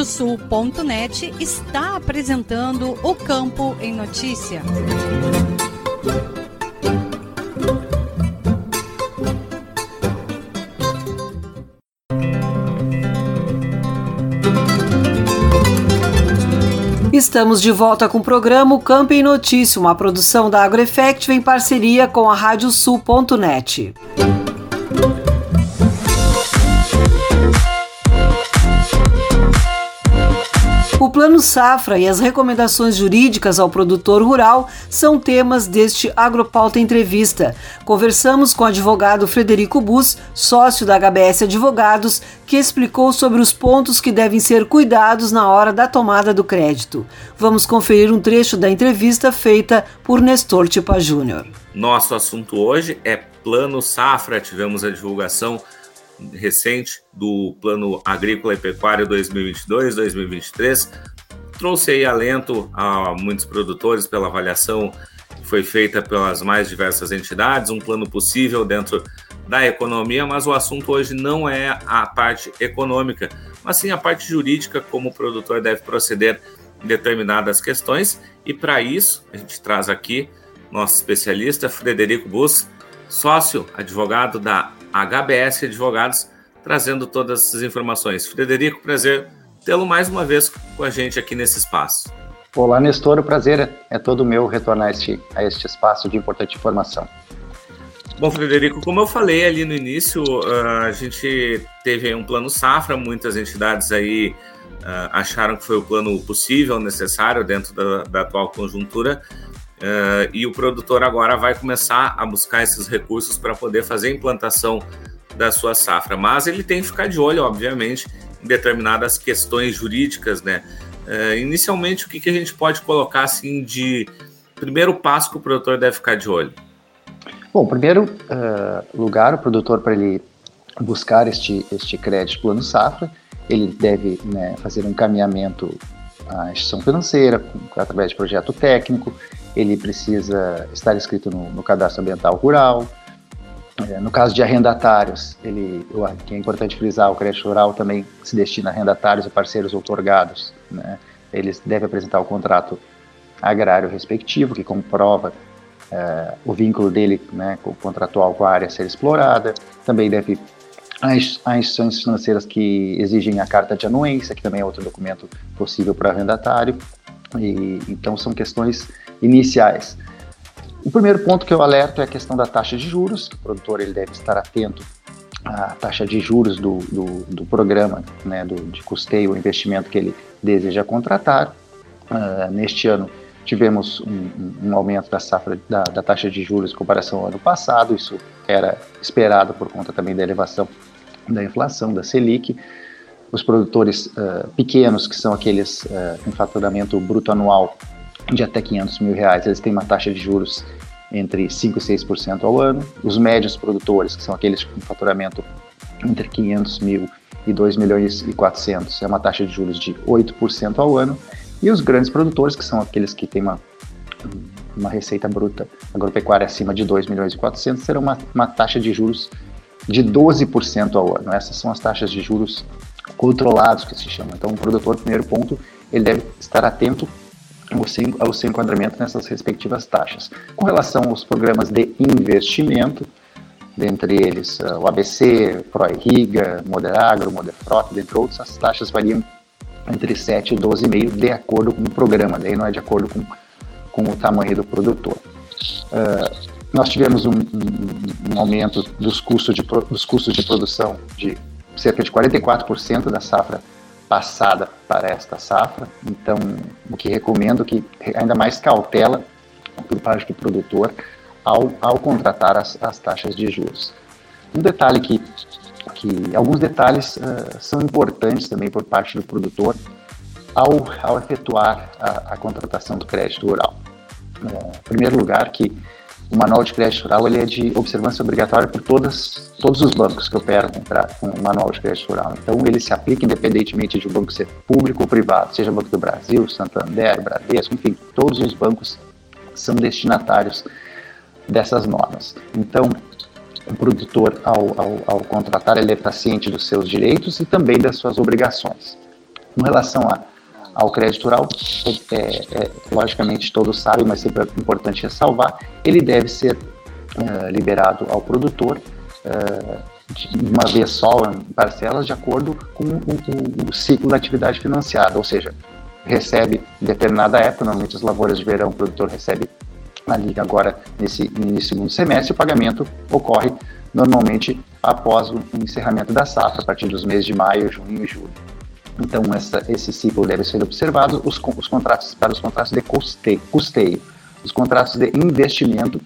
Radiosul.net está apresentando o Campo em Notícia. Estamos de volta com o programa Campo em Notícia, uma produção da AgroEffect em parceria com a Radiosul.net. O Plano Safra e as recomendações jurídicas ao produtor rural são temas deste Agropauta Entrevista. Conversamos com o advogado Frederico Bus, sócio da HBS Advogados, que explicou sobre os pontos que devem ser cuidados na hora da tomada do crédito. Vamos conferir um trecho da entrevista feita por Nestor Tipa Júnior. Nosso assunto hoje é Plano Safra. Tivemos a divulgação recente do Plano Agrícola e Pecuário 2022-2023, trouxe aí alento a muitos produtores pela avaliação que foi feita pelas mais diversas entidades, um plano possível dentro da economia, mas o assunto hoje não é a parte econômica, mas sim a parte jurídica, como o produtor deve proceder em determinadas questões. E para isso, a gente traz aqui nosso especialista, Frederico Bus, sócio, advogado da HBS Advogados, trazendo todas essas informações. Frederico, prazer tê-lo mais uma vez com a gente aqui nesse espaço. Olá, Nestor, o prazer é todo meu retornar a este, a este espaço de importante informação. Bom, Frederico, como eu falei ali no início, ah, a gente teve um plano safra, muitas entidades aí uh, acharam que foi o plano possível, necessário dentro da, da atual conjuntura, uh, e o produtor agora vai começar a buscar esses recursos para poder fazer a implantação da sua safra. Mas ele tem que ficar de olho, obviamente, em determinadas questões jurídicas, né? Uh, inicialmente, o que, que a gente pode colocar assim de primeiro passo que o produtor deve ficar de olho? Bom, primeiro lugar, o produtor para ele buscar este, este crédito plano safra, ele deve né, fazer um encaminhamento à instituição financeira através de projeto técnico, ele precisa estar inscrito no, no cadastro ambiental rural. É, no caso de arrendatários, ele, que é importante frisar, o crédito rural também se destina a arrendatários e parceiros outorgados. Né? Eles devem apresentar o contrato agrário respectivo, que comprova é, o vínculo dele né, contratual com a área a ser explorada. Também deve Há instituições financeiras que exigem a carta de anuência, que também é outro documento possível para arrendatário. E, então, são questões iniciais. O primeiro ponto que eu alerto é a questão da taxa de juros, que o produtor ele deve estar atento à taxa de juros do, do, do programa né, do, de custeio, o investimento que ele deseja contratar. Uh, neste ano, tivemos um, um, aumento da safra da, da, taxa de juros em comparação ao ano passado, isso era esperado por conta também da elevação da inflação, da Selic. Os produtores uh, pequenos, que são aqueles uh, com faturamento bruto anual de até 500 mil reais, eles têm uma taxa de juros entre 5% e 6% ao ano. Os médios produtores, que são aqueles com faturamento entre 500 mil e 2 milhões e 400, é uma taxa de juros de 8% ao ano. E os grandes produtores, que são aqueles que têm uma, uma receita bruta agropecuária acima de 2 milhões e 400, terão uma, uma taxa de juros de 12% ao ano. Essas são as taxas de juros controlados que se chamam. Então, o produtor, primeiro ponto, ele deve estar atento ao seu, ao seu enquadramento nessas respectivas taxas. Com relação aos programas de investimento, dentre eles uh, o ABC, ProIrriga, Moderagro, Moderfrota, dentre outros, as taxas variam entre 7 e 12,5 de acordo com o programa, daí não é de acordo com, com o tamanho do produtor. Uh, nós tivemos um, um, um, aumento dos custos, de, dos custos de produção de cerca de 44% da safra passada para esta safra, então o que recomendo que ainda mais cautela por parte do produtor ao, ao contratar as, as taxas de juros. Um detalhe que que alguns detalhes uh, são importantes também por parte do produtor ao, ao efetuar a, a contratação do crédito rural. Uh, em primeiro lugar, que o manual de crédito rural ele é de observância obrigatória por todas, todos os bancos que operam com o manual de crédito rural. Então, ele se aplica independentemente de o banco ser público ou privado, seja Banco do Brasil, Santander, Bradesco, enfim, todos os bancos são destinatários dessas normas. Então, o produtor, ao, ao, ao contratar, ele está ciente dos seus direitos e também das suas obrigações. Com relação a, ao crédito rural, é, é, logicamente todos sabem, mas sempre é importante ressalvar, ele deve ser uh, liberado ao produtor uh, de uma vez só, em parcelas, de acordo com o, o, o ciclo da atividade financiada, ou seja, recebe em determinada época, normalmente as lavouras de verão, o produtor recebe na liga agora nesse, nesse segundo semestre, o pagamento ocorre normalmente após o encerramento da safra, a partir dos meses de maio, junho e julho. Então, essa, esse ciclo deve ser observado. Os, os contratos para os contratos de custeio, custeio. Os contratos de investimento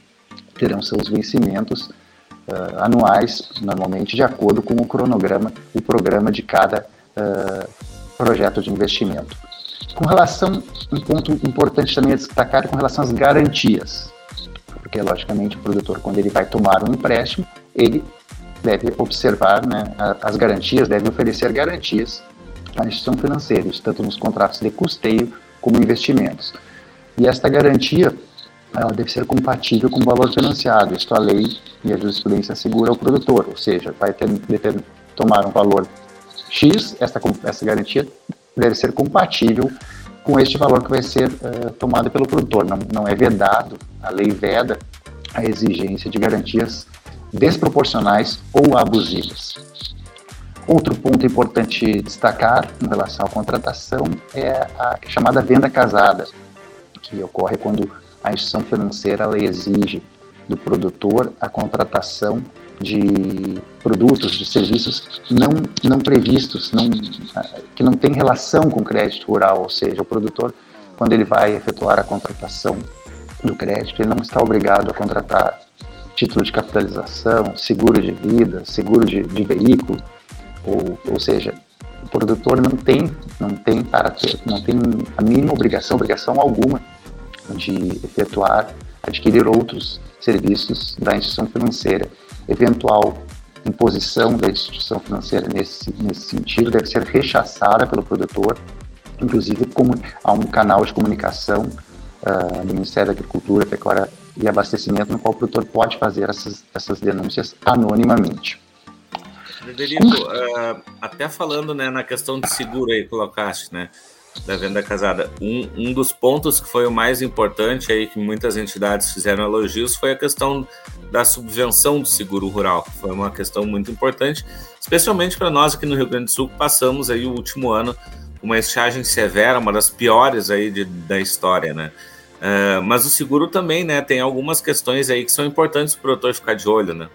terão seus vencimentos uh, anuais, normalmente de acordo com o cronograma, o programa de cada uh, projeto de investimento. Com relação, um ponto importante também a destacar é com relação às garantias, porque logicamente o produtor, quando ele vai tomar um empréstimo, ele deve observar né, as garantias, deve oferecer garantias à instituição financeira, tanto nos contratos de custeio como investimentos. E esta garantia ela deve ser compatível com o valor financiado. Isto a lei e a jurisprudência assegura ao produtor, ou seja, vai ter, ter tomar um valor X, essa, essa garantia deve ser compatível com este valor que vai ser uh, tomado pelo produtor. Não, não é vedado, a lei veda a exigência de garantias desproporcionais ou abusivas. Outro ponto importante destacar em relação à contratação é a chamada venda casada, que ocorre quando a instituição financeira exige do produtor a contratação de produtos, de serviços não, não previstos, não, que não tem relação com crédito rural, ou seja, o produtor, quando ele vai efetuar a contratação do crédito, ele não está obrigado a contratar título de capitalização, seguro de vida, seguro de, de veículo, ou, ou seja, o produtor não tem, não tem para ter, não tem a mínima obrigação, obrigação alguma de efetuar, adquirir outros serviços da instituição financeira. Eventual imposição da instituição financeira nesse, nesse sentido deve ser rechaçada pelo produtor, inclusive como há um canal de comunicação uh, do Ministério da Agricultura, Pecuária e Abastecimento, no qual o produtor pode fazer essas, essas denúncias anonimamente. Frederico, uh, até falando né, na questão de seguro aí, colocaste, né? da venda casada. Um, um dos pontos que foi o mais importante aí, que muitas entidades fizeram elogios, foi a questão da subvenção do seguro rural. Foi uma questão muito importante, especialmente para nós aqui no Rio Grande do Sul, que passamos aí o último ano uma estiagem severa, uma das piores aí de, da história, né? Uh, mas o seguro também, né, tem algumas questões aí que são importantes para o produtor ficar de olho, né?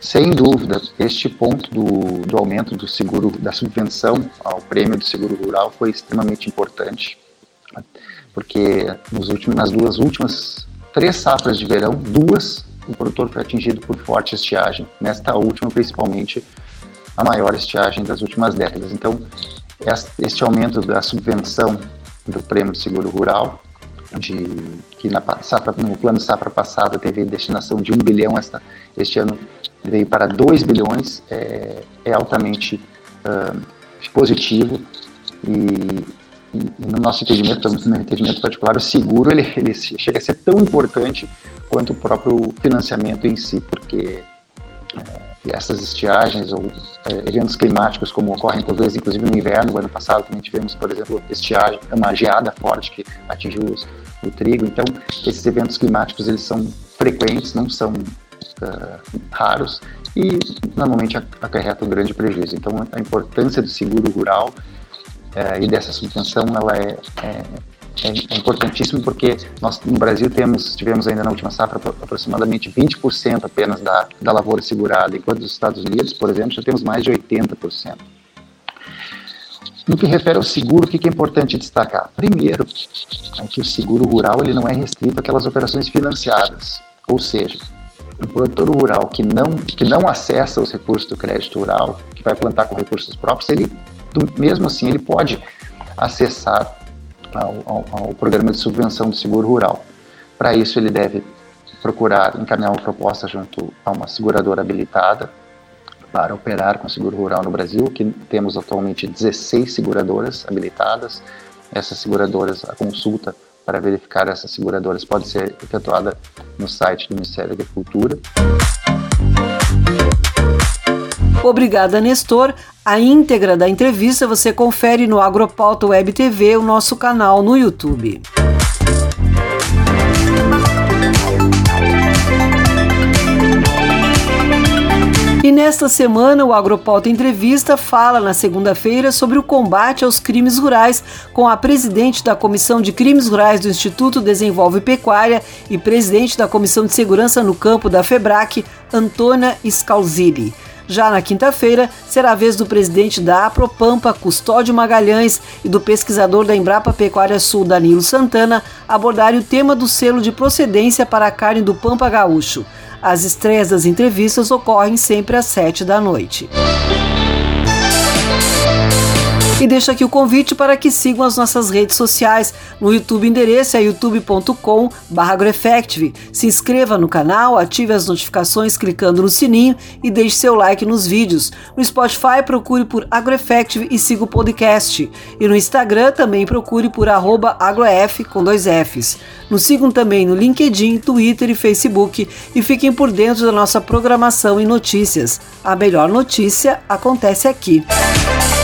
Sem dúvida, este ponto do, do aumento do seguro, da subvenção ao prêmio do seguro rural foi extremamente importante, porque nos últimos, nas duas últimas três safras de verão, duas o produtor foi atingido por forte estiagem. Nesta última, principalmente, a maior estiagem das últimas décadas. Então, este aumento da subvenção do prêmio de seguro rural, de, que na safra, no plano safra passada teve destinação de um bilhão, esta, este ano veio para 2 bilhões, é, é altamente uh, positivo e, e, no nosso entendimento, no meu entendimento particular, o seguro ele, ele chega a ser tão importante quanto o próprio financiamento em si, porque é, essas estiagens ou é, eventos climáticos como ocorrem por vezes, inclusive no inverno, no ano passado também tivemos, por exemplo, estiagem, uma geada forte que atingiu os, o trigo, então esses eventos climáticos eles são frequentes, não são uh, raros e normalmente acarreta um grande prejuízo. Então, a importância do seguro rural uh, e dessa subvenção ela é, é, é, importantíssima porque nós no Brasil temos tivemos ainda na última safra aproximadamente 20% apenas da, da lavoura segurada, enquanto nos Estados Unidos, por exemplo, já temos mais de 80%. No que refere ao seguro, o que é importante destacar? Primeiro, é que o seguro rural ele não é restrito àquelas operações financiadas, ou seja, o produtor rural que não, que não acessa os recursos do crédito rural, que vai plantar com recursos próprios, ele, mesmo assim, ele pode acessar ao, ao, ao programa de subvenção do seguro rural. Para isso, ele deve procurar encaminhar uma proposta junto a uma seguradora habilitada para operar com seguro rural no Brasil, que temos atualmente 16 seguradoras habilitadas. Essas seguradoras, a consulta para verificar essas seguradoras pode ser efetuada no site do Ministério da Agricultura. Obrigada, Nestor. A íntegra da entrevista você confere no Agropauta Web TV, o nosso canal no YouTube. E nesta semana, o Agropauta Entrevista fala na segunda-feira sobre o combate aos crimes rurais com a presidente da Comissão de Crimes Rurais do Instituto Desenvolve Pecuária e presidente da Comissão de Segurança no Campo da FEBRAC, Antônia Scalzilli. Já na quinta-feira, será a vez do presidente da Apropampa, Custódio Magalhães, e do pesquisador da Embrapa Pecuária Sul, Danilo Santana, abordarem o tema do selo de procedência para a carne do Pampa Gaúcho. As estreias das entrevistas ocorrem sempre às sete da noite. E deixo aqui o convite para que sigam as nossas redes sociais. No YouTube, endereço é youtube.com agroeffective. Se inscreva no canal, ative as notificações clicando no sininho e deixe seu like nos vídeos. No Spotify, procure por AgroEffective e siga o podcast. E no Instagram, também procure por agroef com dois Fs. Nos sigam também no LinkedIn, Twitter e Facebook e fiquem por dentro da nossa programação e notícias. A melhor notícia acontece aqui. O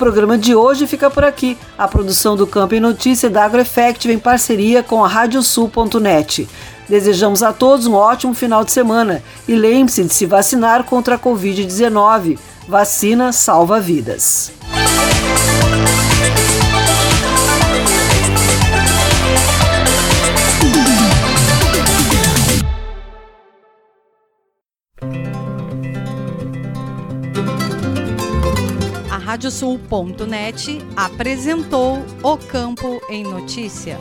programa de hoje fica por aqui. A produção do Campo em Notícia da AgroEffective em parceria com a Radiosul.net. Desejamos a todos um ótimo final de semana e lembre-se de se vacinar contra a Covid-19. Vacina salva vidas. Radiosul.net apresentou O Campo em Notícia.